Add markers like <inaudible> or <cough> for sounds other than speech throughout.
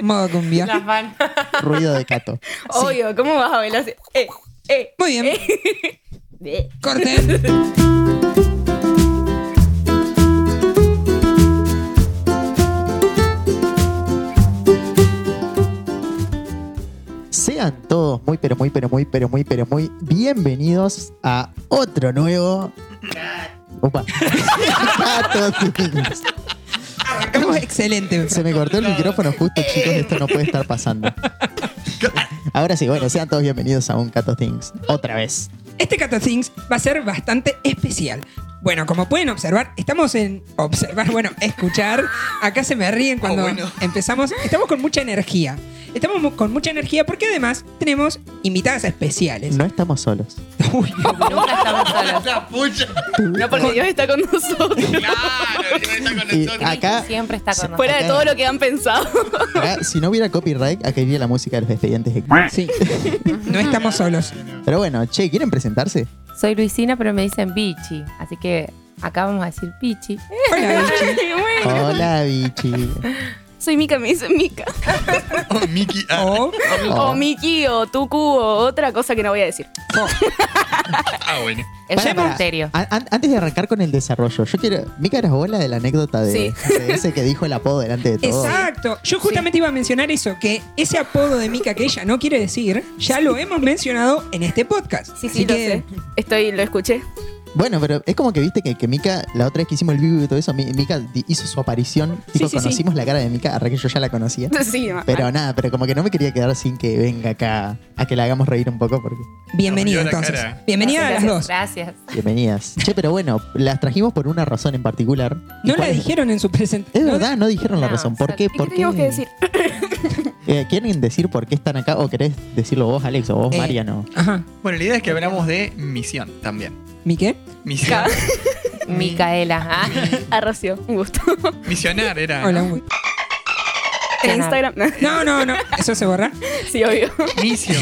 Modo cumbia. Las van. Ruido de cato. <laughs> Obvio, ¿cómo vas a bailar así? Eh, eh. Muy bien. Eh. <laughs> Corten. Sean todos muy, pero muy, pero muy, pero muy, pero muy bienvenidos a otro nuevo. Opa. Arrancamos excelente. Se me cortó el micrófono justo, chicos. Esto no puede estar pasando. Ahora sí, bueno, sean todos bienvenidos a un Cato Things. Otra vez. Este Cato Things va a ser bastante especial. Bueno, como pueden observar, estamos en observar, bueno, escuchar. Acá se me ríen cuando empezamos. Estamos con mucha energía. Estamos mu- con mucha energía porque además tenemos invitadas especiales. No estamos solos. <laughs> Uy, <laughs> Nunca estamos solos. <laughs> La pucha. No, porque Dios está con nosotros. Claro, Dios está con Y nosotros. acá, Siempre está con nosotros. Fuera de todo lo que han pensado. acá, si no hubiera copyright, acá iría la música de los expedientes. de- sí. No estamos solos. Pero bueno, che, ¿quieren presentarse? Soy Luisina, pero me dicen Bichi. Así que acá vamos a decir Pichi. Hola, Bichi. Bueno, Hola, bichi. <laughs> Soy Mika, me dicen Mika. <laughs> Oh, Mickey. ah, O, Oh. O Miki, o Tuku, o otra cosa que no voy a decir. o. <laughs> ah, bueno. Es Para, un para. misterio. An- an- antes de arrancar con el desarrollo, yo quiero. Mica eras bola de la anécdota de, Sí. de ese que dijo el apodo delante de todos. Exacto. Yo justamente iba a mencionar eso, que ese apodo de Mika que ella no quiere decir, ya lo hemos mencionado en este podcast. Sí, Así sí, lo que- sé. Estoy, lo escuché. Bueno, pero es como que viste que, que Mika, la otra vez que hicimos el vivo y todo eso, Mi- Mika di- hizo su aparición. Tipo, sí, sí. conocimos la cara de Mika, arre que yo ya la conocía. <laughs> Sí, Pero nada, pero como que no me quería quedar sin que venga acá a que la hagamos reír un poco porque. Bienvenida la entonces. cara. Bienvenida a las dos. Gracias. Bienvenidas. Che, pero bueno, las trajimos por una razón en particular. ¿Y No la es? dijeron en su presentación. Es verdad, no dijeron la No, razón. ¿Por o sea, qué? ¿Y ¿Por qué que decir? <laughs> Eh, ¿Quieren decir por qué están acá o querés decirlo vos, Alex, o vos, Eh, Mariano? Ajá. Bueno, la idea es que hablamos de misión también. ¿Mi qué? Misión. <laughs> Micaela. Ah, Arroció, un gusto. Misionar era. Hola. uy. En Instagram. No, no, no. Eso se borra. Sí, obvio. Misio.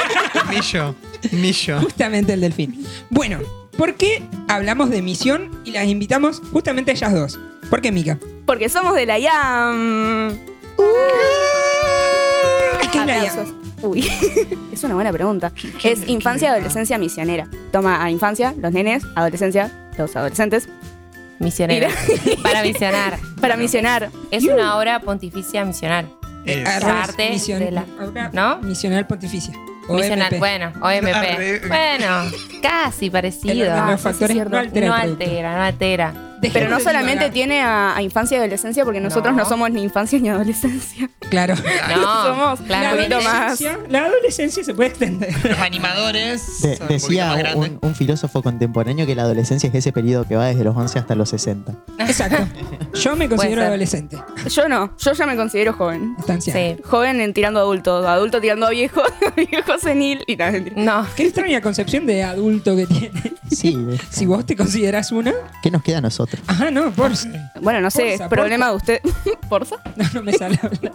<laughs> Millo. Millo. Justamente el delfín. Bueno, ¿por qué hablamos de misión y las invitamos justamente a ellas dos? ¿Por qué, Mika? Porque somos de la IAM. ¿Y qué es la Aplausos. Uy, <laughs> es una buena pregunta. Es infancia adolescencia misionera. Toma a infancia, los nenes, adolescencia, los adolescentes, misionera. <laughs> Para misionar. <laughs> para misionar. Es una obra pontificia misional. Revés, Parte misión- de la- ¿no? Misional pontificia. O Misional. MP. Bueno. OMP. Bueno, casi parecido. Los factores no altera, no altera. Pero no solamente tiene a, a infancia y adolescencia, porque nosotros no, No. somos ni infancia ni adolescencia. <laughs> Claro. <laughs> No, Somos poquito más. adolescencia, la adolescencia se puede extender. Los animadores. De- son decía un, grandes. un filósofo contemporáneo que la adolescencia es ese periodo que va desde los 11 hasta los 60. Exacto. Yo me considero adolescente. Yo no, yo ya me considero joven. Estancia. Sí. Joven en tirando a adulto, adulto tirando a viejo, <laughs> viejo senil y nada. No. Qué extraña concepción de adulto que tiene. Sí. Si vos te consideras una. ¿Qué nos queda a nosotros? Ajá, no, por. Bueno, no sé, problema de usted. <laughs> ¿Porza? <laughs> No, no me sale hablar.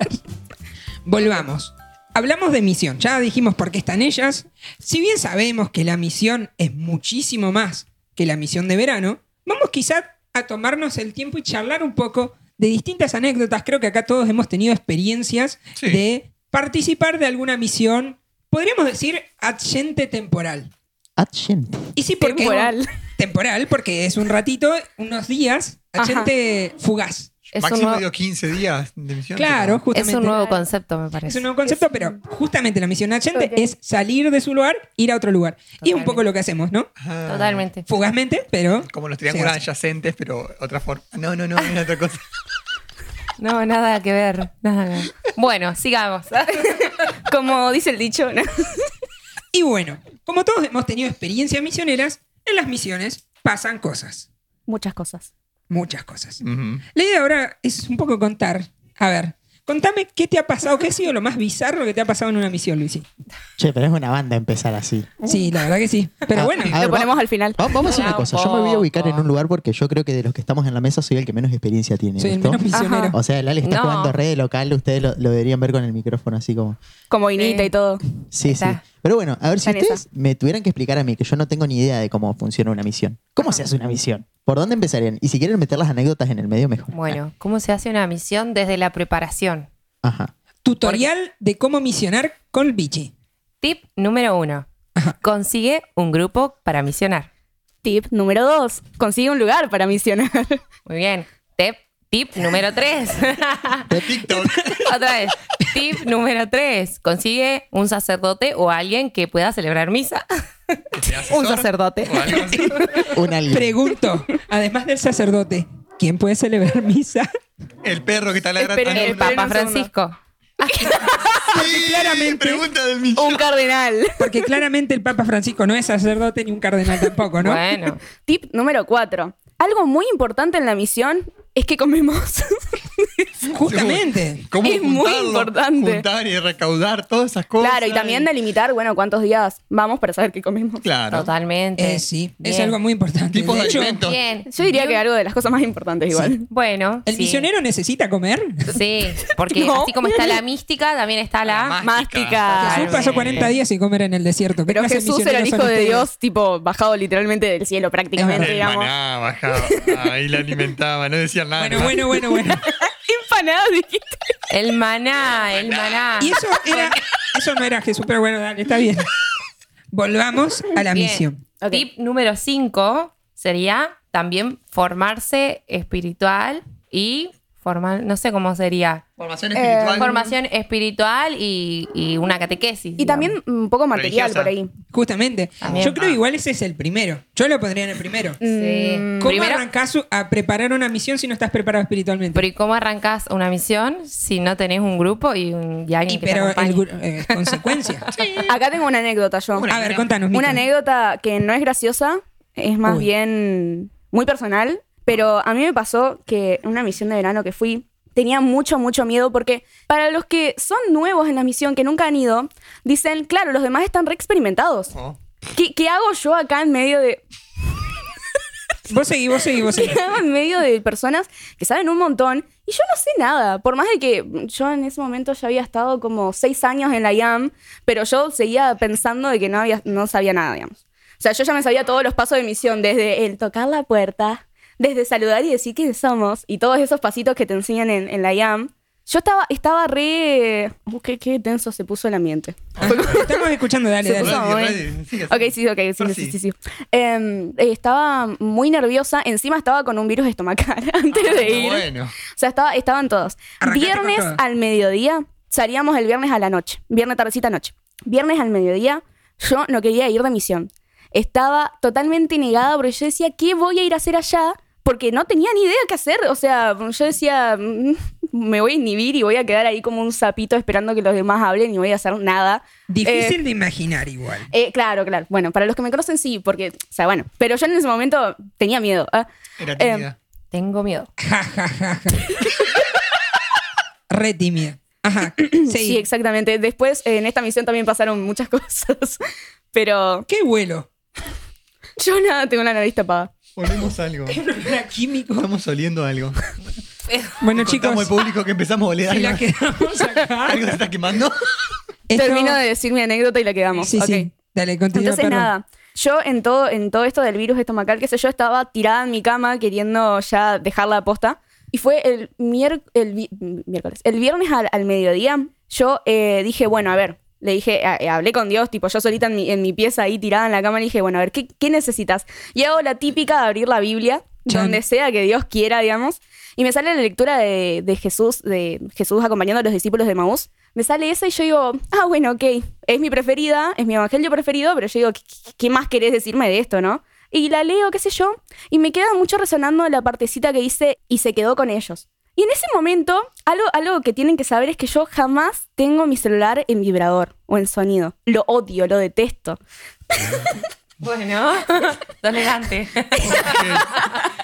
Volvamos. Hablamos de misión. Ya dijimos por qué están ellas. Si bien sabemos que la misión es muchísimo más que la misión de verano, vamos quizá a tomarnos el tiempo y charlar un poco de distintas anécdotas. Creo que acá todos hemos tenido experiencias Sí. de participar de alguna misión, podríamos decir, adyente temporal. Adyente. Y sí, porque Temporal. temporal, porque es un ratito, unos días, adyente fugaz. Es Máximo nuevo, dio 15 días de misión. Claro, pero- justamente. es un nuevo concepto, me Es parece. un nuevo concepto, pero justamente la misión adyente es salir de su lugar, ir a otro lugar. Y es un poco lo que hacemos, ¿no? Ah, Totalmente. Fugazmente, pero. Como los triángulos adyacentes, pero otra forma. No, no, no, es otra cosa. <laughs> No, nada que ver. Nada que ver. Bueno, sigamos. <laughs> Como dice el dicho, ¿no? Y bueno, como todos hemos tenido experiencias misioneras, en las misiones pasan cosas. Muchas cosas. Muchas cosas. La idea ahora es un poco contar. A ver, contame qué te ha pasado, qué ha sido lo más bizarro que te ha pasado en una misión, Luisi. Che, pero es una banda empezar así. Sí, la verdad que sí. Pero Ah, bueno, A Lo ver, ponemos va- al final. va- Vamos a hacer una Un cosa. Yo me voy a ubicar en un lugar porque yo creo que de los que estamos en la mesa soy el que menos experiencia tiene. soy el misionero. Ajá. O sea, el Ale está No. jugando re de local, ustedes lo, lo deberían ver con el micrófono así como. Como Inita Sí. y todo. Sí, Está. sí. Pero bueno, a ver si ustedes me tuvieran que explicar a mí, que yo no tengo ni idea de cómo funciona una misión. ¿Cómo se hace una misión? ¿Por dónde empezarían? Y si quieren meter las anécdotas en el medio, mejor. Bueno, ¿cómo se hace una misión desde la preparación? Ajá. Tutorial de cómo misionar con Bichi. Tip número uno. Consigue un grupo para misionar. Tip número dos. Consigue un lugar para misionar. Muy bien. Tip, tip número tres. <laughs> TikTok. Otra vez. Tip número tres. Consigue un sacerdote o alguien que pueda celebrar misa. Un sacerdote. <laughs> Un. Pregunto, además del sacerdote, ¿quién puede celebrar misa? El perro que está ladrando. Ah, El esperen Papa. Francisco. sí, claramente- Pregunta del millón. Un cardenal. Porque claramente el Papa Francisco no es sacerdote ni un cardenal tampoco, ¿no? Bueno. Tip número cuatro. Algo muy importante en la misión es que comemos. <laughs> Justamente. ¿Cómo Es muy importante. Juntar y recaudar todas esas cosas. claro, y también delimitar, bueno, cuántos días vamos para saber qué comemos. Claro. Totalmente. Eh, sí, es algo muy importante. Tipos de alimentos. Bien. Yo diría Bien. que algo de las cosas más importantes igual. Bueno. ¿el sí. misionero necesita comer? Sí, porque <laughs> No. así como está la mística, también está la. La Mástica. Jesús pasó 40 días sin comer en el desierto. ¿Qué Pero Jesús era el hijo de? Dios, tipo, bajado literalmente del cielo prácticamente, digamos. maná bajaba. Ahí la alimentaba. No decían nada. Bueno, bueno, bueno, <laughs> bueno. Empanada, dijiste. El maná, el maná. Y eso era, eso no era Jesús, pero bueno, dale, está bien. Volvamos a la Bien. misión. Ok. Tip número 5 sería también formarse espiritual y formar, no sé cómo sería. Formación Eh, espiritual. Formación espiritual y, y una catequesis. Y también un poco material Religiosa. por ahí. Justamente. También. Yo creo Ah. igual ese es el primero. Yo lo pondría en el primero. Sí. Mm, ¿Cómo Primero, arrancás a preparar una misión si no estás preparado espiritualmente? pero ¿y cómo arrancas una misión si no tenés un grupo y, un, y alguien Y que te pero acompañe? gru- eh, consecuencia. <laughs> Acá tengo una anécdota yo. Una A ver, contanos. Mica. Una anécdota que no es graciosa, es más Uy. bien muy personal, pero a mí me pasó que en una misión de verano que fui, tenía mucho, mucho miedo porque para los que son nuevos en la misión, que nunca han ido, dicen, claro, los demás están re experimentados. Oh. ¿Qué, qué hago yo acá en medio de, Vos seguís, vos seguís, vos seguís. <laughs> qué hago en medio de personas que saben un montón y yo no sé nada? Por más de que yo en ese momento ya había estado como seis años en la IAM, pero yo seguía pensando de que no, había, no sabía nada, digamos. O sea, yo ya me sabía todos los pasos de misión, desde el tocar la puerta, desde saludar y decir quiénes somos, y todos esos pasitos que te enseñan en, en la IAM. Yo estaba, estaba re... Uh, qué, qué tenso se puso el ambiente. <laughs> Estamos escuchando, dale, dale. puso-. Ok, sí, ok, sí, sí, sí, sí. Em, eh, estaba muy nerviosa, encima estaba con un virus estomacal <laughs> antes de Ah, ir. Bueno. O sea, estaba, estaban todos. Viernes al mediodía, salíamos el viernes a la noche. Viernes tardecita noche. Viernes al mediodía, yo no quería ir de misión. Estaba totalmente negada porque yo decía, ¿qué voy a ir a hacer allá? Porque no tenía ni idea qué hacer. O sea, yo decía, "Mm, me voy a inhibir y voy a quedar ahí como un sapito esperando que los demás hablen y voy a hacer nada. Difícil de imaginar igual. Eh, claro, claro. Bueno, para los que me conocen sí, porque, o sea, bueno. Pero yo en ese momento tenía miedo. ¿ah? Era Eh, tímida. Tengo miedo. <laughs> Re tímida. Ajá. <clears throat> Sí, Sí. exactamente. Después, eh, en esta misión también pasaron muchas <laughs> cosas. Pero ¿Qué vuelo? yo nada, tengo la nariz tapada. Olemos algo. <laughs> Era químico. Estamos oliendo algo. Bueno, chicos, al público que empezamos a oler si algo. la quedamos acá. <laughs> Algo se está quemando. Esto- <laughs> Termino de decir mi anécdota y la quedamos. Sí, Ok. sí. Dale, continúa, Entonces, perdón. nada. Yo en todo, en todo esto del virus estomacal, qué sé yo, estaba tirada en mi cama queriendo ya dejar la posta. Y fue el, mier- el vi- miércoles. El viernes al, al mediodía, yo eh, dije, bueno, a ver. Le dije, a- eh, hablé con Dios, tipo yo solita en mi, en mi pieza ahí tirada en la cama, le dije, bueno, a ver, ¿qué, qué necesitas? Y hago la típica de abrir la Biblia, donde sea que Dios quiera, digamos. Y me sale la lectura de, de Jesús, de Jesús acompañando a los discípulos de Maús. Me sale esa y yo digo, ah, bueno, ok, es mi preferida, es mi evangelio preferido, pero yo digo, ¿qué, qué- qué más querés decirme de esto, no? Y la leo, qué sé yo, y me queda mucho resonando la partecita que dice, y se quedó con ellos. Y en ese momento, algo, algo que tienen que saber es que yo jamás tengo mi celular en vibrador o en sonido. Lo odio, lo detesto. <laughs> Bueno, <laughs> elegante.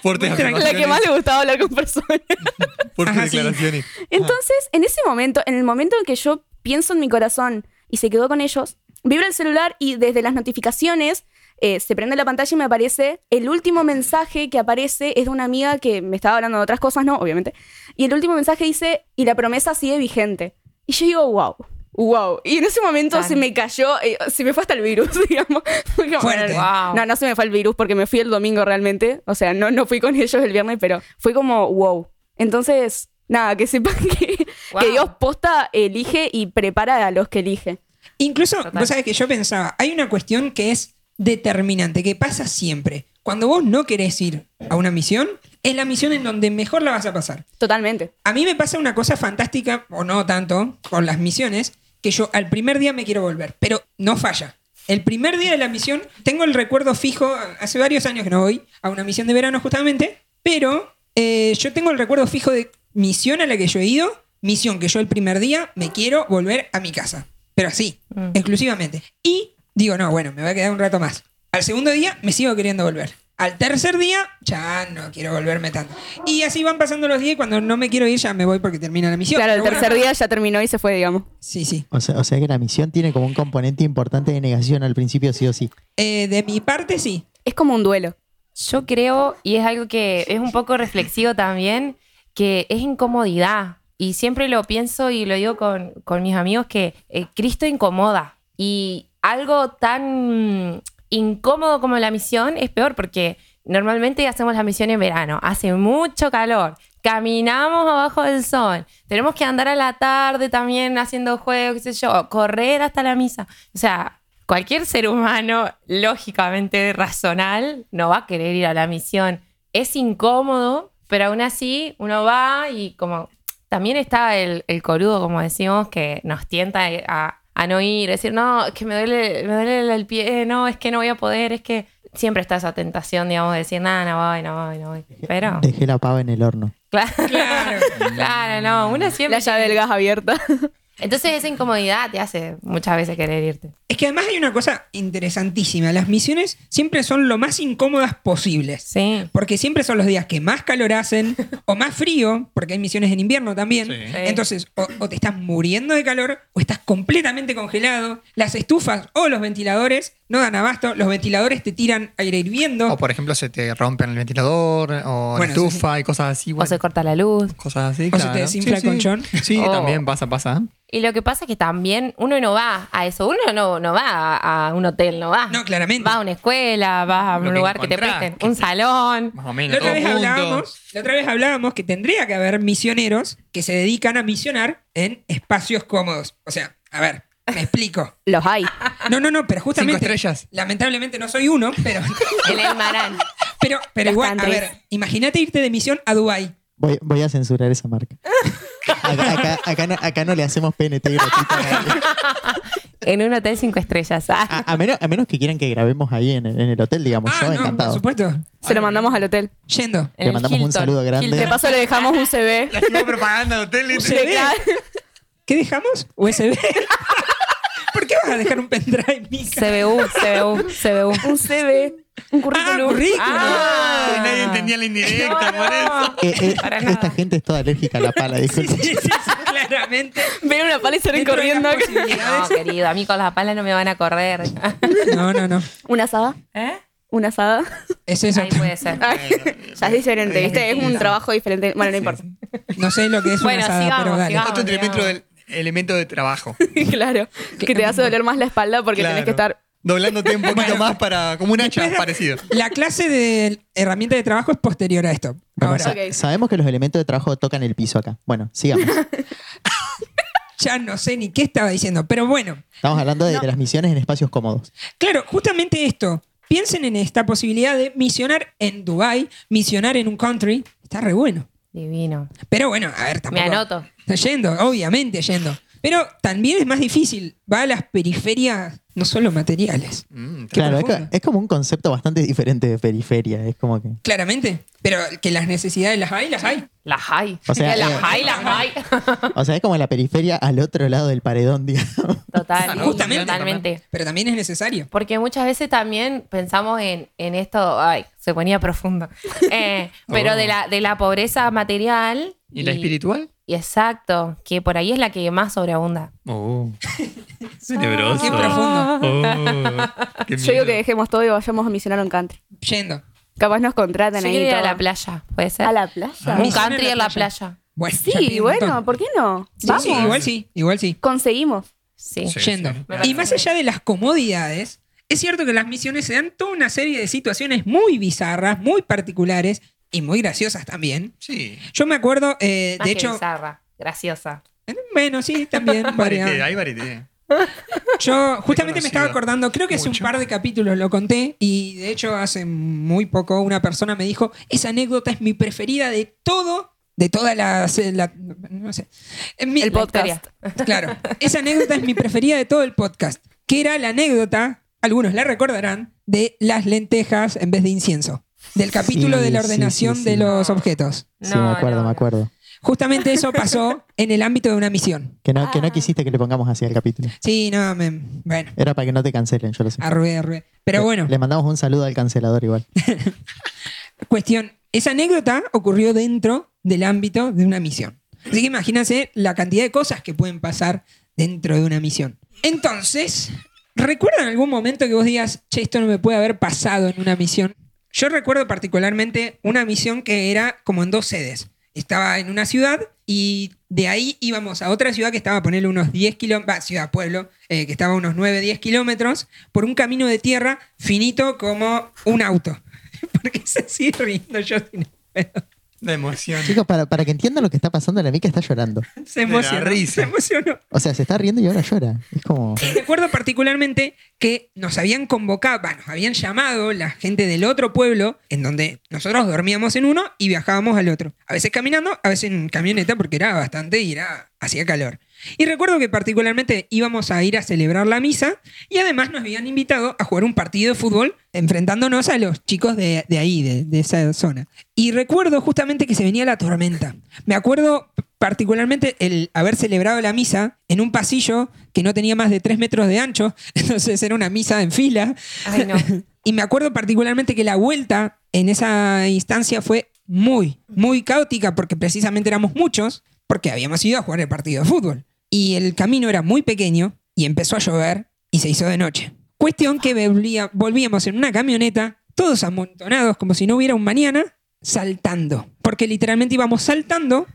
Fuertes La que más le gustaba hablar con personas. <laughs> Fuertes Ajá, sí. declaraciones. Entonces, en ese momento, en el momento en que yo pienso en mi corazón y se quedó con ellos, vibra el celular y desde las notificaciones eh, se prende la pantalla y me aparece el último mensaje que aparece es de una amiga que me estaba hablando de otras cosas, no, obviamente. Y el último mensaje dice, y la promesa sigue vigente. Y yo digo, wow. wow. Y en ese momento Tan. se me cayó, eh, se me fue hasta el virus, <laughs> digamos. Fue como, Fuerte. Wow. No, no se me fue el virus porque me fui el domingo realmente. O sea, no, no fui con <laughs> ellos el viernes, pero fue como wow. Entonces, nada, que sepan <laughs> que, Wow. que Dios posta elige y prepara a los que elige. Incluso, Total. vos sabés que yo pensaba, hay una cuestión que es determinante, que pasa siempre. Cuando vos no querés ir a una misión, es la misión en donde mejor la vas a pasar. Totalmente. A mí me pasa una cosa fantástica, o no tanto, con las misiones, que yo al primer día me quiero volver, pero no falla. El primer día de la misión, tengo el recuerdo fijo, hace varios años que no voy a una misión de verano justamente, pero eh, yo tengo el recuerdo fijo de misión a la que yo he ido, misión que yo el primer día me quiero volver a mi casa. Pero así, Mm. exclusivamente. Y digo, no, bueno, me voy a quedar un rato más. Al segundo día me sigo queriendo volver. Al tercer día, ya no quiero volverme tanto. Y así van pasando los días y cuando no me quiero ir ya me voy porque termina la misión. Claro, el bueno, tercer día ya terminó y se fue, digamos. Sí, sí. O sea, o sea que la misión tiene como un componente importante de negación al principio, sí o sí. Eh, de mi parte, sí. Es como un duelo. Yo creo, y es algo que es un poco reflexivo también, que es incomodidad. Y siempre lo pienso y lo digo con, con mis amigos que eh, Cristo incomoda. Y algo tan incómodo como la misión es peor porque normalmente hacemos la misión en verano, hace mucho calor, caminamos abajo del sol, tenemos que andar a la tarde también haciendo juegos, qué sé yo, correr hasta la misa. O sea, cualquier ser humano lógicamente razonal no va a querer ir a la misión. Es incómodo, pero aún así uno va y como también está el, el corudo, como decimos, que nos tienta a, a no ir, decir, no, es que me duele, me duele el pie, no, es que no voy a poder, es que siempre está esa tentación, digamos, de decir, nada, no voy, no voy, no voy. Pero, <laughs> Dejé la pava en el horno. claro, Claro. <laughs> claro, no, uno siempre... La llave del gas abierta. <laughs> Entonces esa incomodidad te hace muchas veces querer irte. Es que además hay una cosa interesantísima. Las misiones siempre son lo más incómodas posibles. Sí. Porque siempre son los días que más calor hacen <laughs> o más frío, porque hay misiones en invierno también. Sí. Sí. Entonces, o, o te estás muriendo de calor o estás completamente congelado. Las estufas o los ventiladores no dan abasto. Los ventiladores te tiran aire hirviendo. O por ejemplo, se te rompen el ventilador o Bueno, la estufa y cosas así. O bueno, se corta la luz. cosas así. o se claro. te desinfla Sí, el sí. colchón. Sí, Oh. también pasa, pasa. Y lo que pasa es que también uno no va a eso. Uno no, no va a, a un hotel, no va. No, claramente. Va a una escuela, vas a Lo un que lugar que te encontrás, presten, que un salón. Más o menos. La otra, todos vez juntos. hablábamos, la otra vez hablábamos que tendría que haber misioneros que se dedican a misionar en espacios cómodos. O sea, a ver, me explico. Los hay. No, no, no, pero justamente. Cinco estrellas. Lamentablemente no soy uno, pero. En <laughs> el Marán. Pero, pero Los igual, a ver, imagínate irte de misión a Dubai Voy, voy a censurar esa marca. Acá, acá- acá no, acá no le hacemos PNT gratuita a nadie. En un hotel cinco estrellas. Ah. A, a menos, a menos que quieran que grabemos ahí en, el- en el hotel, digamos. Ah, yo, no, encantado. por supuesto. Se lo mandamos al hotel. Yendo. En Le el mandamos un Hilton. saludo grande. De paso le dejamos un CV. La propaganda de hotel. <laughs> Se ve. ¿Qué dejamos? USB. <laughs> ¿Por qué vas a dejar un pendrive, Mica? CBU, CBU, CBU. Un CV. Un Ah, currículum. currículum. Ah. Nadie entendía la indirecta, No, por eso. Eh, eh, Para esta nada. gente es toda alérgica a la pala, Sí, sí, sí, sí, claramente. Ven una pala y salen corriendo. No, querido, a mí con las palas no me van a correr. No, no, no. Una asada. ¿Eh? Una asada. Es eso. Ahí puede ser. Ay, ya es diferente, ¿viste? Es un trabajo diferente. Bueno, no importa. No sé lo que es Bueno, una asada, sigamos, pero dale. sigamos. Otro del elemento de trabajo. <laughs> claro. Que te hace doler más la espalda porque Claro. tenés que estar. Doblándote <laughs> un poquito Bueno. más para. como un hacha parecido. La clase de herramienta de trabajo es posterior a esto. Bueno, Ahora, sa-. Sabemos que los elementos de trabajo tocan el piso acá. Bueno, sigamos. <laughs> ya no sé ni qué estaba diciendo, pero bueno. Estamos hablando de, de las misiones en espacios cómodos. Claro, justamente esto. Piensen en esta posibilidad de misionar en Dubai, misionar en un country. Está re bueno. Divino. Pero bueno, a ver, Me tampoco. anoto. Está yendo, obviamente yendo. Pero también es más difícil. Va a las periferias, no solo materiales. Mm, Claro, es, como un concepto bastante diferente de periferia. Es como que. Claramente. Pero que las necesidades las hay, las hay. Las hay. O sea, las eh, hay, las hay. O sea, es como la periferia al otro lado del paredón, <laughs> digamos. Total. Justamente. Totalmente. Pero también es necesario. Porque muchas veces también pensamos en, en esto, ay, se ponía profundo, <laughs> Eh, pero Oh. de, la, de la pobreza material. ¿Y la espiritual? y exacto, que por ahí es la que más sobreabunda. Oh. <laughs> Tenebroso. Qué profundo. Oh, qué Yo digo miedo. que dejemos todo y vayamos a misionar a un country. Yendo. Capaz nos Yo contratan ahí. ir a la playa, ¿puede ser? ¿A la playa? Ah, Un country en en la la playa. Bueno, Sí, bueno. ¿por qué no? Sí, Vamos. sí, igual sí, igual sí. Conseguimos. Sí. Sí. yendo. Y más allá de las comodidades, es cierto que las misiones se dan toda una serie de situaciones muy bizarras, muy particulares y muy graciosas también. Sí. Yo me acuerdo, eh, Más de que hecho, bizarra, graciosa. bueno, sí, también. <laughs> Hay varieté. <laughs> Yo justamente me estaba acordando, creo que hace un par de capítulos lo conté y de hecho hace muy poco una persona me dijo, esa anécdota es mi preferida de todo, de toda la... la- no sé. Mi- El podcast. Claro, esa anécdota es mi preferida de todo el podcast, que era la anécdota, algunos la recordarán, de las lentejas en vez de incienso, del capítulo Sí, de la sí, ordenación sí, de los objetos. Sí, me acuerdo, no. me acuerdo. Justamente eso <laughs> pasó en el ámbito de una misión. Que no, que no Ah. quisiste que le pongamos así al capítulo. Sí, no, me- bueno, Era para que no te cancelen, yo lo sé. arrué, arrué. Pero Le- bueno. Le mandamos un saludo al cancelador igual. <laughs> Cuestión, esa anécdota ocurrió dentro del ámbito de una misión. Así que imagínense la cantidad de cosas que pueden pasar dentro de una misión. Entonces, ¿recuerdan algún momento que vos digas, che, esto no me puede haber pasado en una misión? Yo recuerdo particularmente una misión que era como en dos sedes. Estaba en una ciudad y de ahí íbamos a otra ciudad que estaba a ponerle unos 10 kilómetros, ciudad, pueblo, eh, que estaba a unos 9, 10 kilómetros, por un camino de tierra finito como un auto. <laughs> Porque se sigue riendo yo sin pedo. La emoción. Chicos, para, para que entiendan lo que está pasando, la Mica está llorando. <laughs> Se emocionó. risa. Se emocionó. O sea, se está riendo y ahora llora. Es como. Recuerdo particularmente que nos habían convocado, bah, nos habían llamado la gente del otro pueblo, en donde nosotros dormíamos en uno y viajábamos al otro. A veces caminando, a veces en camioneta, porque era bastante y era, hacía calor. Y recuerdo que particularmente íbamos a ir a celebrar la misa y además nos habían invitado a jugar un partido de fútbol enfrentándonos a los chicos de, de ahí, de, de esa zona. Y recuerdo justamente que se venía la tormenta. Me acuerdo particularmente el haber celebrado la misa en un pasillo que no tenía más de tres metros de ancho, <laughs> entonces era una misa en fila. Ay, no. <laughs> Y me acuerdo particularmente que la vuelta en esa instancia fue muy, muy caótica porque precisamente éramos muchos, porque habíamos ido a jugar el partido de fútbol. Y el camino era muy pequeño y empezó a llover y se hizo de noche. Cuestión que volvía- volvíamos en una camioneta, todos amontonados como si no hubiera un mañana, saltando. Porque literalmente íbamos saltando,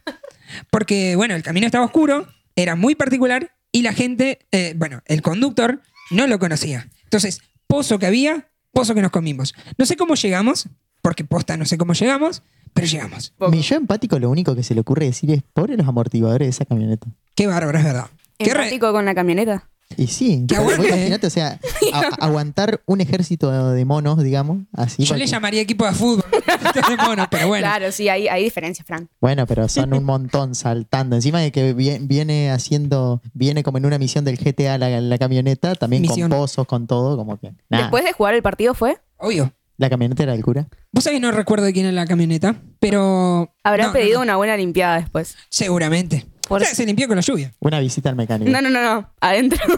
porque bueno, el camino estaba oscuro, era muy particular y la gente, eh, bueno, el conductor no lo conocía. Entonces, pozo que había, pozo que nos comimos. No sé cómo llegamos, porque posta no sé cómo llegamos, pero llegamos. Mi yo empático, lo único que se le ocurre decir es: pobre los amortiguadores de esa camioneta. Qué bárbaro, es verdad. Qué re- Empático con la camioneta. Y sí, Que vos imagínate, o sea, <laughs> a- aguantar un ejército de monos, digamos, así. Yo le porque- llamaría equipo de fútbol. <laughs> de pero bueno. Claro, sí, hay, hay diferencias, Fran. Bueno, pero son un montón saltando. Encima de que vie- viene haciendo, viene como en una misión del GTA la, la camioneta, también Misión. con pozos, con todo, como que. nada. Después de jugar el partido fue, Obvio. La camioneta era del cura. Vos sabés que no recuerdo de quién era la camioneta, pero. no, no, pedido no. una buena limpiada después. Seguramente. Por- O sea, se limpió con la lluvia. Una visita al mecánico. No, no, no, no. Adentro. <laughs>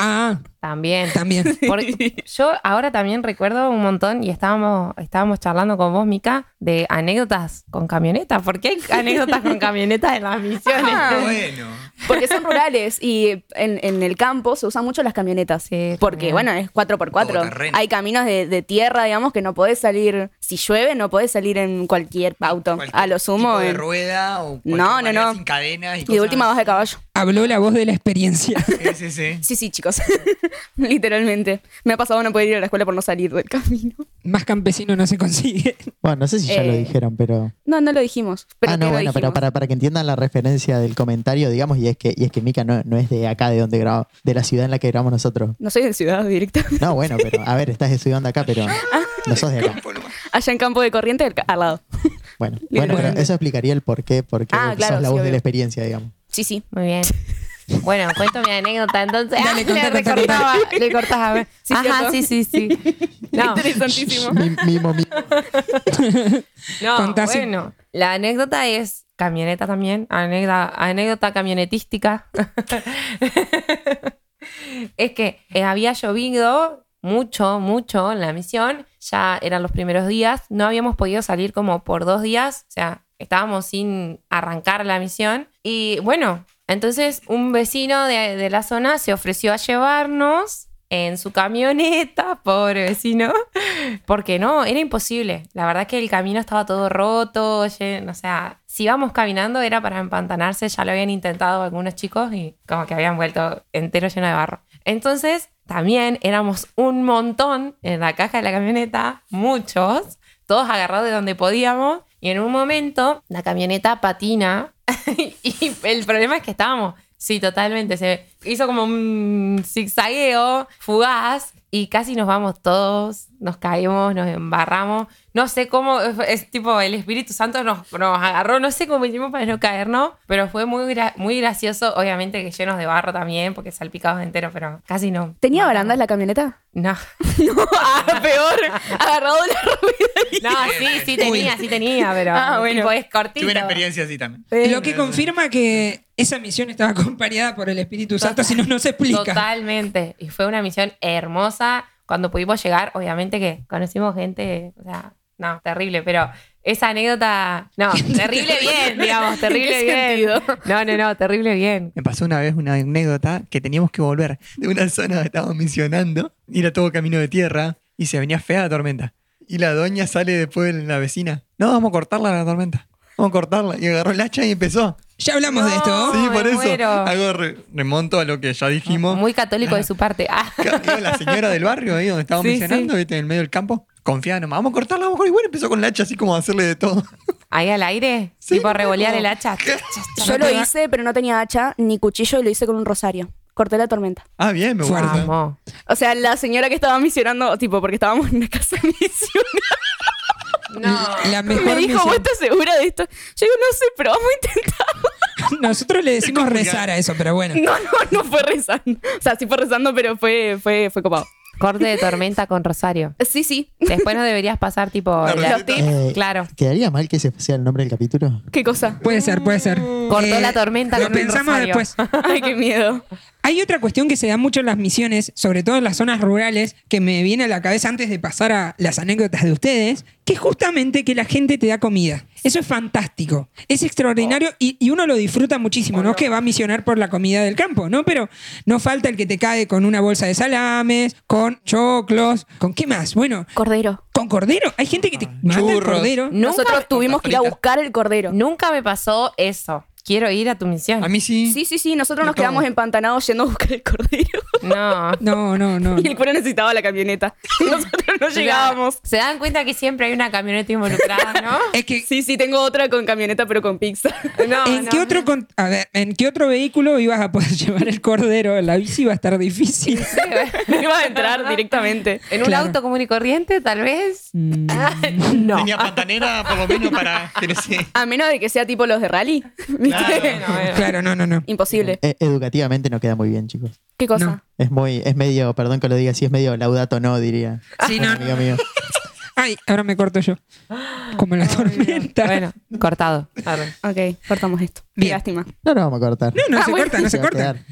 Ah, También. también. Porque yo ahora también recuerdo un montón y estábamos, estábamos charlando con vos, Mica, de anécdotas con camionetas. ¿Por qué hay anécdotas con camionetas en las misiones? Ah. <laughs> Bueno. Porque son rurales y en, en el campo se usan mucho las camionetas. Sí, Porque, también. bueno, es 4x4. Todoterreno. Hay caminos de, de tierra, digamos, que no podés salir. Si llueve, no podés salir en cualquier auto. Cualquier A lo sumo. tipo de en- rueda o No, no, no. sin y, y de última vas de caballo. Habló la voz de la experiencia. Sí, sí, sí. <laughs> Sí, sí, chicos. <laughs> Literalmente. Me ha pasado no poder ir a la escuela por no salir del camino. Más campesino no se consigue. Bueno, no sé si ya lo Eh, dijeron, pero. No, no lo dijimos. Pero ah, ¿qué no, bueno, pero para, para que entiendan la referencia del comentario, digamos, y es que, y es que Mika no, no es de acá, de donde grabamos, de la ciudad en la que grabamos nosotros. No soy de ciudad directa. <laughs> No, bueno, pero a ver, estás estudiando acá, pero no sos de acá. Allá en Campo de Corriente, al, al lado. Bueno, bueno, Literalmente. eso explicaría el por qué, porque Ah, claro, sos la sí, voz de obvio. la experiencia, digamos. Sí, sí. Muy bien. <laughs> Bueno, cuento mi anécdota entonces. Dale, Ah, le recortaba, le cortás a ver. Sí, Ajá, ¿cierto? sí, sí, sí. <laughs> No, <laughs> Interesantísimo. Mi- Mimo, mimo. no bueno. La anécdota es camioneta también, anécdota, anécdota camionetística. es que eh, había llovido mucho, mucho en la misión. Ya eran los primeros días. No habíamos podido salir como por dos días. O sea, estábamos sin arrancar la misión. Y bueno, entonces un vecino de, de la zona se ofreció a llevarnos en su camioneta, <laughs> pobre vecino, porque no, era imposible. La verdad que el camino estaba todo roto, o sea, si íbamos caminando era para empantanarse, ya lo habían intentado algunos chicos y como que habían vuelto entero lleno de barro. Entonces, también éramos un montón en la caja de la camioneta, muchos, todos agarrados de donde podíamos, y en un momento la camioneta patina <laughs> y el problema es que estábamos, sí, totalmente, se hizo como un zigzagueo fugaz y casi nos vamos todos, nos caímos, nos embarramos. No sé cómo, es tipo el Espíritu Santo nos, nos agarró, no sé cómo hicimos para no caernos, pero fue muy, gra- muy gracioso, obviamente que llenos de barro también, porque salpicados enteros, pero casi no. ¿Tenía barandas la camioneta? No. <laughs> No, ah, <laughs> peor. Agarrado de la <laughs> rueda. y- No, sí, sí tenía, sí tenía, pero Ah, bueno. tipo, es cortito. Tuve una experiencia así también. Lo que confirma que esa misión estaba acompañada por el Espíritu Santo, si no, no se explica. Totalmente. Y fue una misión hermosa. Cuando pudimos llegar, obviamente que conocimos gente, o sea, no, terrible, pero esa anécdota, no, <laughs> terrible bien, digamos, terrible qué bien. sentido? No, no, no, terrible bien. Me pasó una vez una anécdota que teníamos que volver de una zona que estábamos misionando, y era todo camino de tierra, y se venía fea la tormenta. Y la doña sale después de la vecina. No, vamos a cortarla la tormenta. Vamos a cortarla. Y agarró el hacha y empezó. Ya hablamos de esto. sí, me por eso. muero. Hago re- remonto a lo que ya dijimos. Muy católico de su parte. Ah. La señora del barrio ahí donde estábamos Sí, misionando, sí. ¿viste? en el medio del campo. Confiaba nomás, vamos a cortarla, vamos a cortarla. Y bueno, empezó con el hacha así como a hacerle de todo. Ahí al aire, Sí, tipo revolear como- el hacha. Yo lo hice, pero no tenía hacha ni cuchillo y lo hice con un rosario. Corté la tormenta. Ah, bien, me gusta. Fuerte. Vamos. O sea, la señora que estaba misionando, tipo, porque estábamos en una casa <laughs> misionera, No. La mejor me dijo, ¿vos misión. estás segura de esto? Yo digo, no sé, pero vamos a intentarlo. <laughs> Nosotros le decimos rezar a eso, pero bueno. No, no, no fue rezando. O sea, sí fue rezando, pero fue, fue, fue copado. Corte de tormenta con Rosario. Sí, sí. Después no deberías pasar tipo... La la- Los tips. Eh, Claro. ¿Quedaría mal que ese sea el nombre del capítulo? ¿Qué cosa? Puede ser, puede ser. Cortó la tormenta Lo con un pensamos rosario. después. <laughs> Ay, qué miedo. Hay otra cuestión que se da mucho en las misiones, sobre todo en las zonas rurales, que me viene a la cabeza antes de pasar a las anécdotas de ustedes, que es justamente que la gente te da comida. Eso es fantástico, es extraordinario y, y uno lo disfruta muchísimo. No es que va a misionar por la comida del campo, ¿no? Pero no falta el que te cae con una bolsa de salames, con choclos, ¿con qué más? Bueno, Cordero. con cordero. Hay gente que te manda el Churros. cordero. Nunca Nosotros tuvimos que ir a buscar el cordero. Nunca me pasó eso. Quiero ir a tu misión. A mí sí. Sí, sí, sí. Nosotros nos quedamos empantanados yendo a buscar el cordero. No. <laughs> No, no, no. Y el cura necesitaba la camioneta. Nosotros no llegábamos. Se dan cuenta que siempre hay una camioneta involucrada, ¿no? <laughs> Es que Sí, sí, tengo otra con camioneta, pero con pizza. <laughs> No, ¿En no. qué otro con- a ver, ¿en qué otro vehículo ibas a poder llevar el cordero? La bici va a estar difícil. Sí. No iba a entrar directamente. En un Claro. auto común y corriente, tal vez. Mm, no. Tenía pantanera por lo menos para A menos de que sea tipo los de rally. ¿Viste? Claro. Bueno. claro, no, no, no. Imposible. Eh, educativamente no queda muy bien, chicos. ¿Qué cosa? No. Es muy, es medio, perdón que lo diga así, es medio laudato no, diría. Sí, no. amigo mío. <laughs> Ay, ahora me corto yo. Como la tormenta. Bueno, cortado. Arre. Ok, cortamos esto. Qué Bien. lástima. No nos vamos a cortar. No, no Ah, se bueno. corta, no se va a corta. quedar.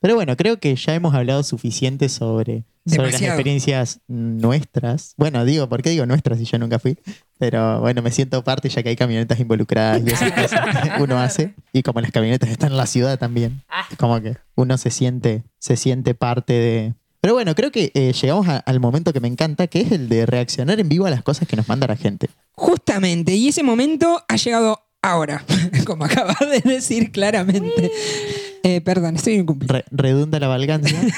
Pero bueno, creo que ya hemos hablado suficiente sobre, sobre las Demasiado. experiencias nuestras. Bueno, digo, ¿por qué digo nuestras si yo nunca fui? Pero bueno, me siento parte ya que hay camionetas involucradas y esas cosas que uno hace. Y como las camionetas están en la ciudad también. Ah. Como que uno se siente, se siente parte de... Pero bueno, creo que eh, llegamos a- al momento que me encanta, que es el de reaccionar en vivo a las cosas que nos manda la gente. Justamente, y ese momento ha llegado ahora, <laughs> como acabas de decir claramente. Eh, perdón, estoy incumplido. Re- redunda la valgancia. <laughs>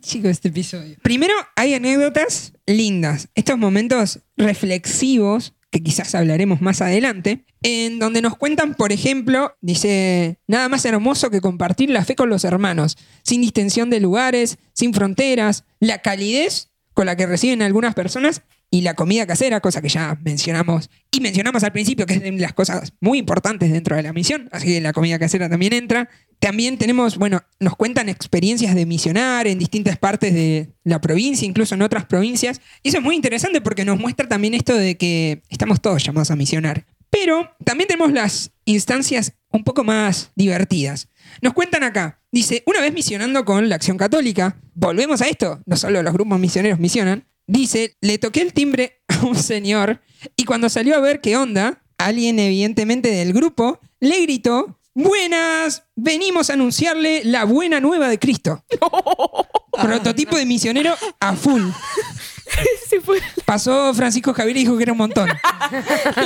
Chico, este episodio. Primero, hay anécdotas lindas. Estos momentos reflexivos, que quizás hablaremos más adelante, en donde nos cuentan, por ejemplo, dice, nada más hermoso que compartir la fe con los hermanos, sin distinción de lugares, sin fronteras, la calidez con la que reciben algunas personas y la comida casera, cosa que ya mencionamos y mencionamos al principio, que es de las cosas muy importantes dentro de la misión, así que la comida casera también entra. También tenemos, bueno, nos cuentan experiencias de misionar en distintas partes de la provincia, incluso en otras provincias. Y eso es muy interesante porque nos muestra también esto de que estamos todos llamados a misionar. Pero también tenemos las instancias un poco más divertidas. Nos cuentan acá, dice, una vez misionando con la Acción Católica, volvemos a esto, no solo los grupos misioneros misionan, dice, le toqué el timbre <laughs> a un señor y cuando salió a ver qué onda, alguien evidentemente del grupo le gritó, Buenas, venimos a anunciarle la buena nueva de Cristo. <laughs> Prototipo de misionero a full. <laughs> Fue Pasó Francisco Javier y dijo que era un montón.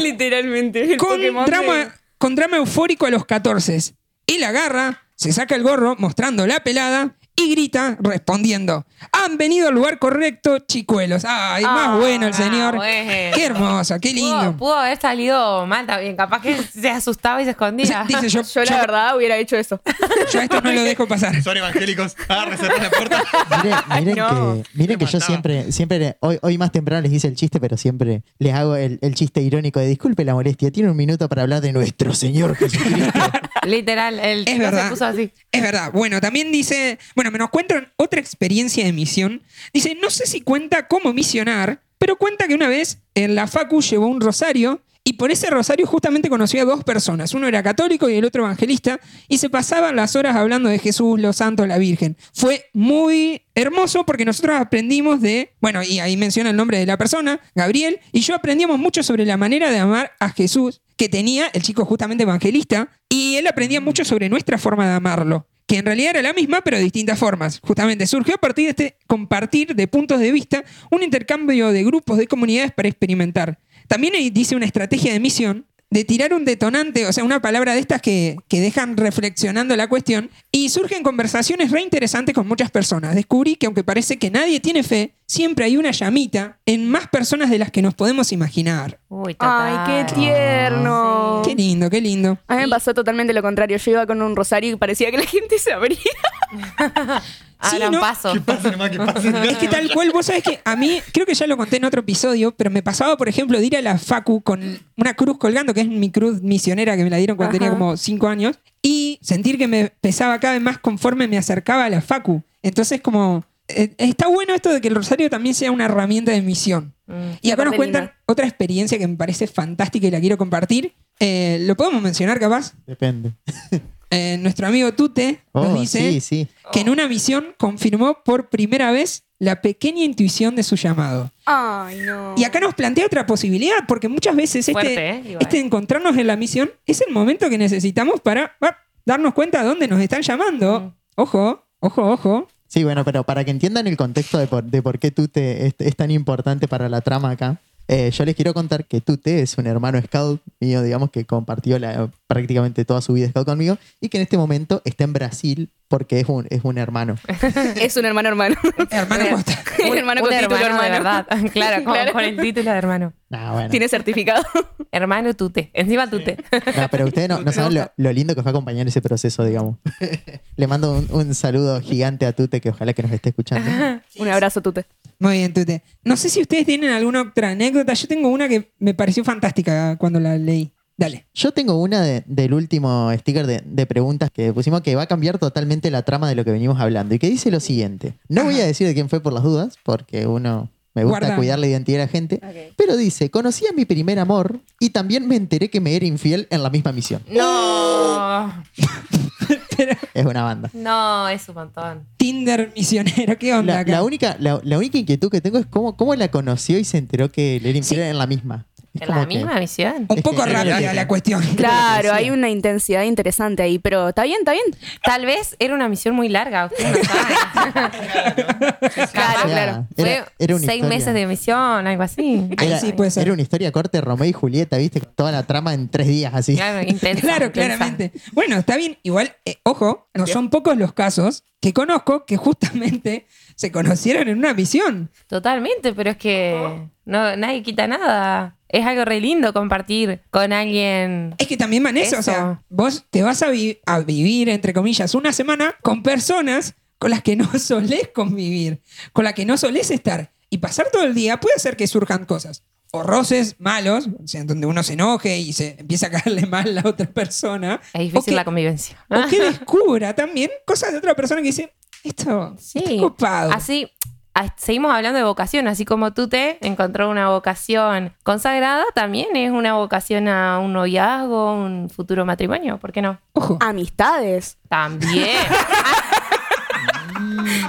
literalmente. Con de- drama, con drama eufórico a los 14. Él agarra, se saca el gorro mostrando la pelada y grita respondiendo: Han venido al lugar correcto, chicuelos. Ay, más Ah, bueno el señor. bueno. Qué hermoso, qué Pudo, lindo. pudo haber salido mal también. Capaz que se asustaba y se escondía. Dice yo, <laughs> Yo, la verdad, hubiera hecho eso. yo a esto no lo dejo pasar. Son evangélicos. Cerrá la puerta. Miren, miren no. que, miren que yo siempre, siempre hoy, hoy más temprano les hice el chiste, pero siempre les hago el, el chiste irónico de disculpe la molestia, tiene un minuto para hablar de nuestro Señor Jesucristo. <laughs> Literal, el Es verdad. se puso así. Es verdad. Bueno, también dice, bueno, me nos cuentan otra experiencia de misión. Dice, no sé si cuenta cómo misionar, pero cuenta que una vez en la Facu llevó un rosario y por ese rosario justamente conoció a dos personas. Uno era católico y el otro evangelista y se pasaban las horas hablando de Jesús, los santos, la Virgen. Fue muy hermoso porque nosotros aprendimos de, bueno, y ahí menciona el nombre de la persona, Gabriel, y yo aprendíamos mucho sobre la manera de amar a Jesús que tenía el chico justamente evangelista y él aprendía mucho sobre nuestra forma de amarlo que en realidad era la misma, pero de distintas formas. Justamente surgió a partir de este compartir de puntos de vista, un intercambio de grupos, de comunidades para experimentar. También dice una estrategia de misión de tirar un detonante, o sea, una palabra de estas que, que dejan reflexionando la cuestión, y surgen conversaciones re interesantes con muchas personas. Descubrí que aunque parece que nadie tiene fe, siempre hay una llamita en más personas de las que nos podemos imaginar. Uy, total. Ay, qué tierno. Qué lindo, qué lindo. A mí me pasó totalmente lo contrario. Yo iba con un rosario y parecía que la gente se abría. <laughs> Abran ¿no? paso. Que pase nomás, que pase. Es que tal cual, vos sabés que a mí, creo que ya lo conté en otro episodio, pero me pasaba, por ejemplo, de ir a la Facu con una cruz colgando, que es mi cruz misionera que me la dieron cuando tenía como 5 años, y sentir que me pesaba cada vez más conforme me acercaba a la Facu. Entonces, como. Eh, está bueno esto de que el rosario también sea una herramienta de misión. Mm. Y acá nos cuentan linda. otra experiencia que me parece fantástica y la quiero compartir. Eh, ¿Lo podemos mencionar, capaz? Depende. <laughs> Eh, nuestro amigo Tute nos Oh, dice sí, sí. que en una misión confirmó por primera vez la pequeña intuición de su llamado. Ay, no. Y acá nos plantea otra posibilidad, porque muchas veces este, Fuerte, ¿eh? Igual. este encontrarnos en la misión es el momento que necesitamos para ah, darnos cuenta de dónde nos están llamando. Mm. Ojo, ojo, ojo. Sí, bueno, pero para que entiendan el contexto de por, de por qué Tute es, tan importante para la trama acá, eh, yo les quiero contar que Tute es un hermano scout mío, digamos, que compartió la- prácticamente toda su vida scout conmigo y que en este momento está en Brasil porque es un, es un hermano. <laughs> Es un hermano hermano. Hermano <laughs> Costa. El hermano un con título hermano, de hermano. verdad. <laughs> Claro, con, Claro. con el título de hermano. Nah, bueno. Tiene certificado. Hermano Tute. Encima Tute. No, pero ustedes no, no saben lo, lo lindo que fue acompañar ese proceso, digamos. Le mando un, un saludo gigante a Tute, que ojalá que nos esté escuchando. Un abrazo, Tute. Muy bien, Tute. No sé si ustedes tienen alguna otra anécdota. Yo tengo una que me pareció fantástica cuando la leí. Dale. Yo tengo una de- del último sticker de, de preguntas que pusimos que va a cambiar totalmente la trama de lo que venimos hablando y que dice lo siguiente. No voy a decir de quién fue por las dudas, porque uno me gusta Guarda. cuidar la identidad de la gente, pero dice, conocí a mi primer amor y también me enteré que me era infiel en la misma misión. No. <laughs> Es una banda. No, es un montón. Tinder misionero. ¿Qué onda La, acá? la única, la, la única inquietud que tengo es cómo, cómo la conoció y se enteró que le era infiel en la misma. Es ¿En la misma misión? Un poco rápida la cuestión. <laughs> Claro, hay una intensidad interesante ahí, pero está bien, está bien. Tal vez era una misión muy larga. <laughs> No. Claro, claro. Fue Era- era una seis historia. meses de misión, algo así. Ahí Era, sí puede ser. era una historia corta de Romeo y Julieta, ¿viste? Toda la trama en tres días así. Claro, intensa, <laughs> Claro, intensa. claramente. Bueno, está bien. Igual, eh, ojo, no son pocos los casos que conozco que justamente se conocieron en una misión. Totalmente, pero es que no, nadie quita nada. Es algo re lindo compartir con alguien. Es que también van eso, o sea, vos te vas a, vi- a vivir, entre comillas, una semana con personas con las que no <laughs> solés convivir, con las que no solés estar. Y pasar todo el día puede hacer que surjan cosas. O roces malos, o sea, donde uno se enoje y se <laughs> empieza a caerle mal a la otra persona. Es o difícil que, la convivencia. o que descubra también cosas de otra persona que dice, esto Sí. está copado. Así, seguimos hablando de vocación, así como tú te encontró una vocación consagrada, también es una vocación a un noviazgo, un futuro matrimonio, ¿por qué no? Ojo. Amistades. También. <laughs>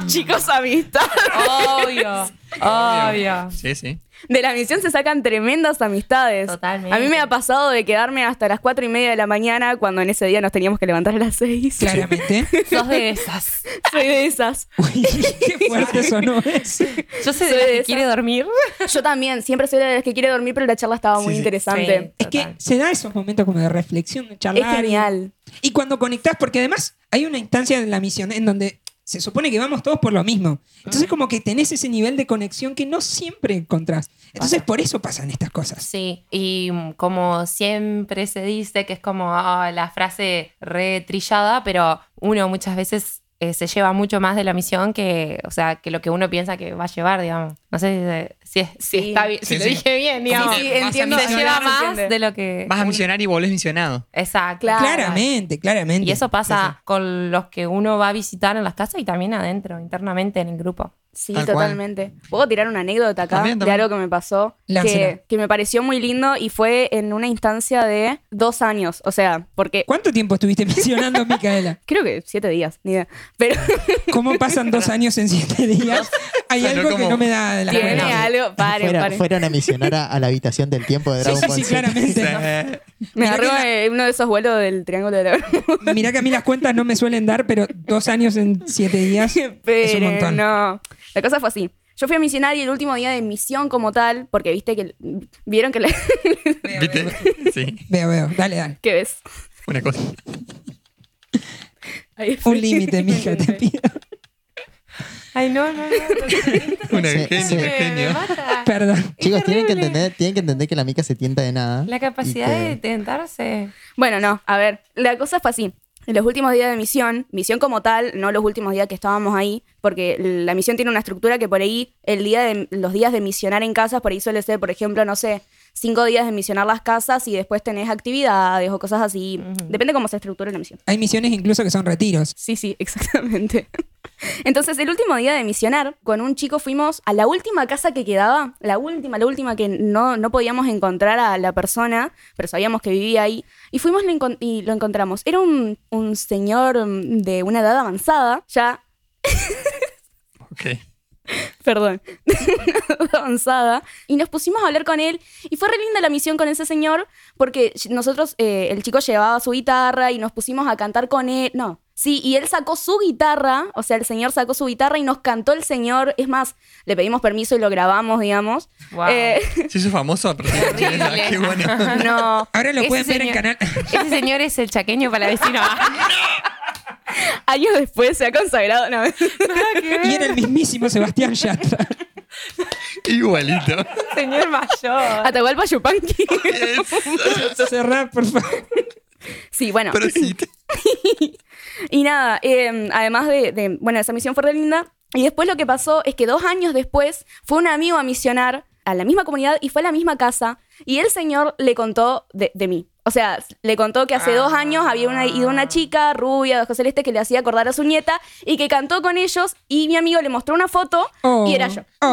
Chicos, amistad. Obvio. Obvio. Sí, sí. De la misión se sacan tremendas amistades. Totalmente. A mí me ha pasado de quedarme hasta las cuatro y media de la mañana cuando en ese día nos teníamos que levantar a las seis. Claramente. Sos de esas. Soy de esas. Uy, qué fuerte sonó eso. Yo soy de Soy las de que esas. quiere dormir. Yo también, siempre soy de las que quiere dormir, pero la charla estaba muy Sí, sí. interesante. Es que se da esos momentos como de reflexión, de charlar. Es genial. Y cuando conectás, porque además hay una instancia en la misión en donde se supone que vamos todos por lo mismo. Entonces como que tenés ese nivel de conexión que no siempre encontrás. Entonces por eso pasan estas cosas. Sí, y mm, como siempre se dice, que es como ah, la frase retrillada, pero uno muchas veces eh, se lleva mucho más de la misión que, o sea, que lo que uno piensa que va a llevar, digamos. No sé si, si, si Sí. está bien, si Sí, lo sí. dije bien, digamos. Sí, entiendo. se lleva más entiende. de lo que... Vas a misionar y volvés misionado. Exacto. Claro. Claramente, claramente. Y eso pasa con los que uno va a visitar en las casas y también adentro, internamente en el grupo. Sí, Tal cual. totalmente. ¿Puedo tirar una anécdota acá También, de también. algo que me pasó? Que, que me pareció muy lindo y fue en una instancia de dos años. O sea, porque ¿Cuánto tiempo estuviste misionando, <laughs> Micaela? creo que siete días, ni idea. Pero <laughs> ¿Cómo pasan dos años en siete días? Hay algo que como- no me da de la tiene cuenta. algo. Paren, Fuera- paren. fueron a misionar a, a la habitación del tiempo de Sí, Dragon sí, Ball sí, Z. claramente. Me Mirá agarró que eh, uno de esos vuelos del Triángulo de la. Mirá que a mí las cuentas no me suelen dar, pero dos años en siete días <laughs> es un Pero montón. no. La cosa fue así. Yo fui a misionar y el último día de misión como tal, porque viste que vieron que la... ¿Viste? Sí, Veo, veo. Dale, dale. ¿Qué ves? una cosa. Un límite, mija, te pido. Ay, no, no, no. <laughs> Una Sí, genio, sí. genio. Perdón. Chicos, tienen que, entender, tienen que entender que la mica se tienta de nada. La capacidad que- de tentarse. Bueno, no, a ver, la cosa fue así. En los últimos días de misión, misión como tal, no los últimos días que estábamos ahí, porque la misión tiene una estructura que por ahí, el día de, los días de misionar en casas, por ahí suele ser, por ejemplo, no sé, cinco días de misionar las casas y después tenés actividades o cosas así. Depende cómo se estructure la misión. Hay misiones incluso que son retiros. Sí, sí, <laughs> exactamente. Entonces, el último día de misionar, con un chico fuimos a la última casa que quedaba, la última, la última que no, no podíamos encontrar a la persona, pero sabíamos que vivía ahí, y fuimos y lo encontramos. Era un, un señor mm, de una edad avanzada, ya, Ok. <laughs> perdón, <laughs> avanzada, y nos pusimos a hablar con él, y fue re linda la misión con ese señor, porque nosotros, eh, el chico llevaba su guitarra y nos pusimos a cantar con él, no. Sí, y él sacó su guitarra, o sea, el señor sacó su guitarra y nos cantó el señor. Es más, le pedimos permiso y lo grabamos, digamos. Wow. Eh, <laughs> Se hizo famoso Qué bueno. no, Ahora lo pueden ver en canal. Ese señor es el chaqueño para vecino. <laughs> años después se ha consagrado. No, <laughs> y era el mismísimo Sebastián Yatra. Igualito. señor mayor. Atahualpa Yupanqui. Cerrar, por favor. Sí, bueno. Pero sí. <laughs> Y nada, eh, además de, de- Bueno, esa misión fue re linda. Y después lo que pasó es que dos años después fue un amigo a misionar a la misma comunidad y fue a la misma casa. Y el señor le contó de, de mí. O sea, le contó que hace dos años había una, ido una chica rubia de ojos celeste que le hacía acordar a su nieta y que cantó con ellos. Y mi amigo le mostró una foto Oh. y era yo. Oh.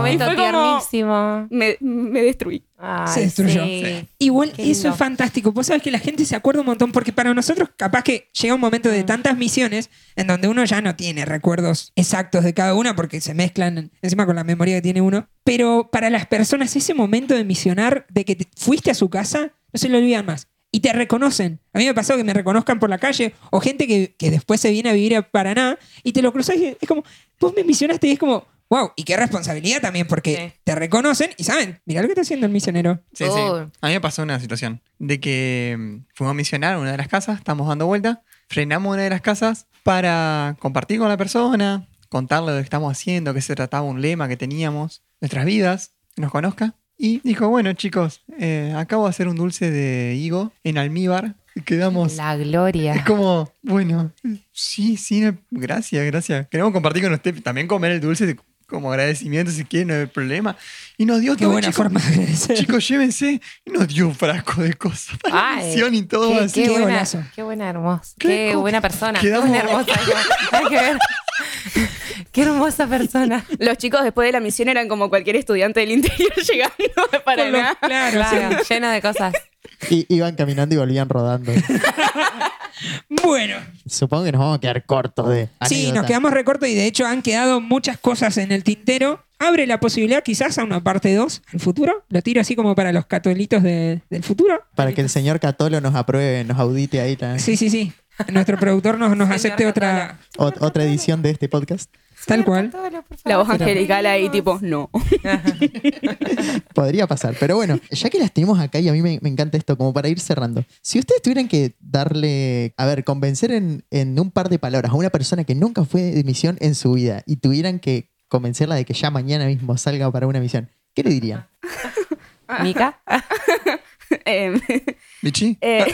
Momento Y fue como- tiernísimo. Me, me destruí. Ay, Se destruyó. sí. Igual Qué eso lindo. es fantástico. Vos sabés que la gente se acuerda un montón porque para nosotros capaz que llega un momento de tantas misiones en donde uno ya no tiene recuerdos exactos de cada una porque se mezclan encima con la memoria que tiene uno. Pero para las personas ese momento de misionar, de que te fuiste a su casa, no se lo olvidan más. Y te reconocen. A mí me ha pasado que me reconozcan por la calle o gente que, que después se viene a vivir a Paraná y te lo cruzás y es como, vos me misionaste y es como, wow, y qué responsabilidad también porque Sí. te reconocen y saben, mira lo que está haciendo el misionero. Sí, sí. A mí me pasó una situación de que mm, fuimos a misionar a una de las casas, estamos dando vuelta, frenamos una de las casas para compartir con la persona, contarle lo que estamos haciendo, que se trataba un lema que teníamos, nuestras vidas, que nos conozca. Y dijo, bueno chicos, eh, acabo de hacer un dulce de higo en almíbar. Y quedamos... La Es gloria. como, bueno, sí, sí, gracias, gracias. Queremos compartir con usted, también comer el dulce como agradecimiento si quieren, no hay problema. Y nos dio Qué todo, buena chicos. forma de agradecer. Chicos, llévense. Y nos dio un frasco de cosas para la Ay, <laughs> misión y todo qué, así. qué Qué buena, qué buena hermosa. Qué buena persona. quedamos- Qué buena hermosa. Hay que ver. <laughs> Qué hermosa persona. Los chicos después de la misión eran como cualquier estudiante del interior <laughs> llegando Paraná. claro, Claro, lleno de cosas. Y iban caminando y volvían rodando. Bueno, supongo que nos vamos a quedar cortos de. Sí, nos quedamos recortos y de hecho han quedado muchas cosas en el tintero. Abre la posibilidad quizás a una parte 2 en futuro. Lo tiro así como para los catolitos de- del futuro. Para que el señor Catolo nos apruebe, nos audite ahí la- Sí, sí, sí. Nuestro productor nos, acepte otra... ot- otra edición de este podcast. Tal cual. La voz angelical ahí, tipo, no. <laughs> Podría pasar. Pero bueno, ya que las tenemos acá y a mí me, me encanta esto, como para ir cerrando. Si ustedes tuvieran que darle, a ver, convencer en, en un par de palabras a una persona que nunca fue de misión en su vida y tuvieran que convencerla de que ya mañana mismo salga para una misión, ¿qué le dirían? <laughs> Mica. <laughs> Em, ¿Michi? eh,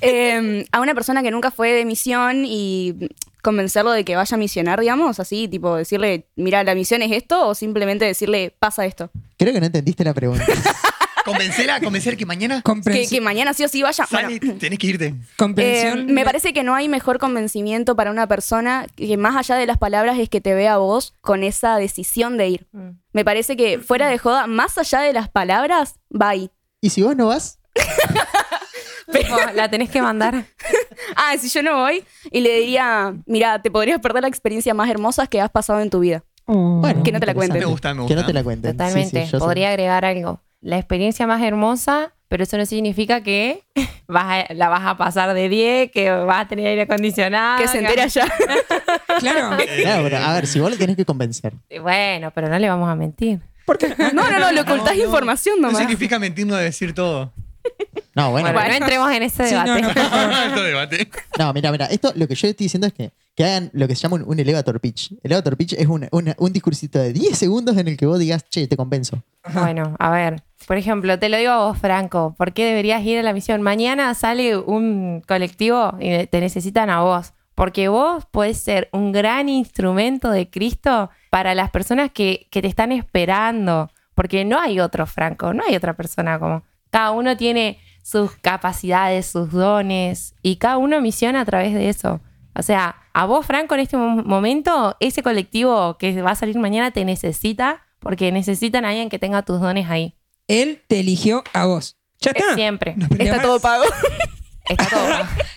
em, a una persona que nunca fue de misión y convencerlo de que vaya a misionar, digamos, así, tipo decirle, mira, la misión es esto, o simplemente decirle, pasa esto. Creo que no entendiste la pregunta. <laughs> Convencela, convencer que mañana Que, mañana sí o sí vaya. Bueno, sale, tenés que irte. <laughs> Eh, comprensión. me parece que no hay mejor convencimiento para una persona que más allá de las palabras es que te vea a vos con esa decisión de ir. Mm. Me parece que fuera de joda, más allá de las palabras, va ahí. ¿Y si vos no vas? <laughs> La tenés que mandar. <laughs> Ah, si yo no voy y le diría, mira, te podrías perder la experiencia más hermosa que has pasado en tu vida. Oh. Bueno, Que no te la cuenten. Me gusta, me Que gusta. no te la cuenten. Sí, Totalmente. sí, sé. Podría agregar algo. La experiencia más hermosa, pero eso no significa que <laughs> vas a- la vas a pasar de 10, que vas a tener aire acondicionado. que se entera ya. <laughs> Claro. Claro, pero a ver, si vos le tenés que convencer. Bueno, pero no le vamos a mentir. No, no, no, le ocultás información No nomás. significa mentirnos de decir todo. No, bueno, Bueno, no entremos en ese Sí, no, debate. <laughs> no. Esto debate. No, mira, mira, esto lo que yo estoy diciendo es que, que hagan lo que se llama un, un elevator pitch. Elevator pitch es una- una- un discursito de 10 segundos en el que vos digas, che, te convenzo. Bueno, a ver. Por ejemplo, te lo digo a vos, Franco. ¿Por qué deberías ir a la misión? Mañana sale un colectivo y te necesitan a vos. Porque vos podés ser un gran instrumento de Cristo para las personas que, que te están esperando. Porque no hay otro Franco, no hay otra persona como. Cada uno tiene sus capacidades, sus dones, y cada uno misiona a través de eso. O sea, a vos, Franco, en este mo- momento, ese colectivo que va a salir mañana te necesita porque necesitan a alguien que tenga tus dones ahí. Él te eligió a vos. Ya Es está. siempre. No <laughs> Está todo pago. Está todo.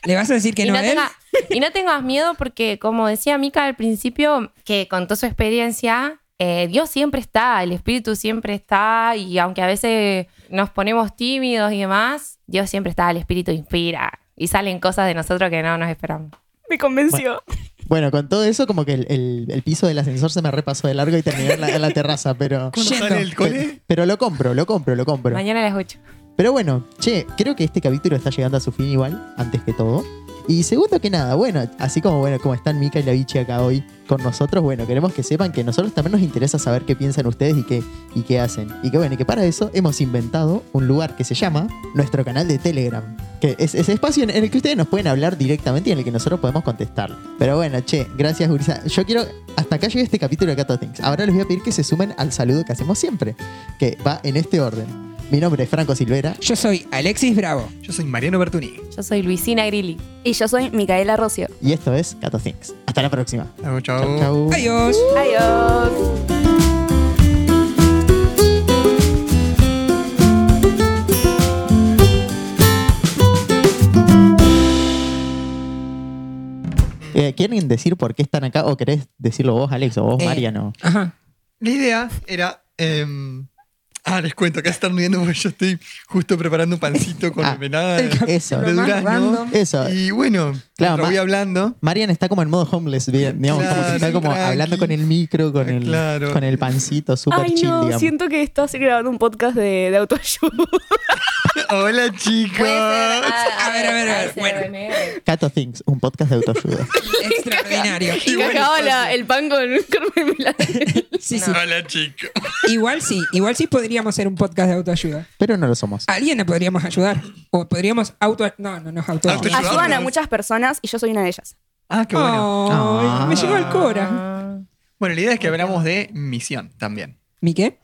¿Le vas a decir que y, no, no a él? tenga- y no tengas miedo porque, como decía Mika al principio, que contó su experiencia, eh, Dios siempre está, el Espíritu siempre está, y aunque a veces nos ponemos tímidos y demás, Dios siempre está, el Espíritu inspira, y salen cosas de nosotros que no nos esperamos. Me convenció. Bueno, con todo eso, como que el, el- el piso del ascensor se me repasó de largo y terminé en la, en la terraza, pero. ¿Cuándo Yendo. sale el cole? Pero lo compro, lo compro, lo compro. Mañana a las 8. Pero bueno, che, creo que este capítulo está llegando a su fin igual, antes que todo. Y segundo que nada, bueno, así como bueno, como están Mika y la Vichy acá hoy con nosotros, bueno, queremos que sepan que nosotros también nos interesa saber qué piensan ustedes y qué, y qué hacen. Y que bueno, y que para eso hemos inventado un lugar que se llama nuestro canal de Telegram. Que es ese espacio en, el que ustedes nos pueden hablar directamente y en el que nosotros podemos contestar. Pero bueno, che, gracias, Gurisa. Yo quiero. Hasta acá llega este capítulo de Cato Things. Ahora les voy a pedir que se sumen al saludo que hacemos siempre. Que va en este orden. Mi nombre es Franco Silvera. Yo soy Alexis Bravo. Yo soy Mariano Bertuni. Yo soy Luisina Grilli. Y yo soy Micaela Rocio. Y esto es Cato Things. Hasta la próxima. Chau, chau. Chau, chau. Adiós. Adiós. Eh, ¿Quieren decir por qué están acá o querés decirlo vos, Alex, o vos, Eh, Mariano? Ajá. La idea era. em, ah, les cuento, acá se están riendo porque yo estoy justo preparando un pancito con Ah, mermelada de, Eso. de durazno. Eso. Y bueno, Claro, voy hablando. Marian está como en modo homeless, bien, digamos, como que está Claro, como tranqui. hablando con el micro, con el, Claro. con el pancito, súper Ay, chill, no, digamos. siento que estás grabando un podcast de, de autoayuda. Hola, chicos. A ver, a ver, a ver. Bueno. Cato Things, un podcast de autoayuda. <laughs> Extraordinario. Y bueno, cagaba el pan con, mermelada. Sí, sí. Hola, chicos. Igual sí, igual sí podríamos hacer un podcast de autoayuda. Pero no lo somos. ¿A alguien le podríamos ayudar? O podríamos auto... No, no, no es auto. Ayudan a muchas personas y yo soy una de ellas. Ah, qué bueno. Ay, Ah. Me llegó el cora. Ah. Bueno, la idea es que hablamos de misión también. ¿Mi qué?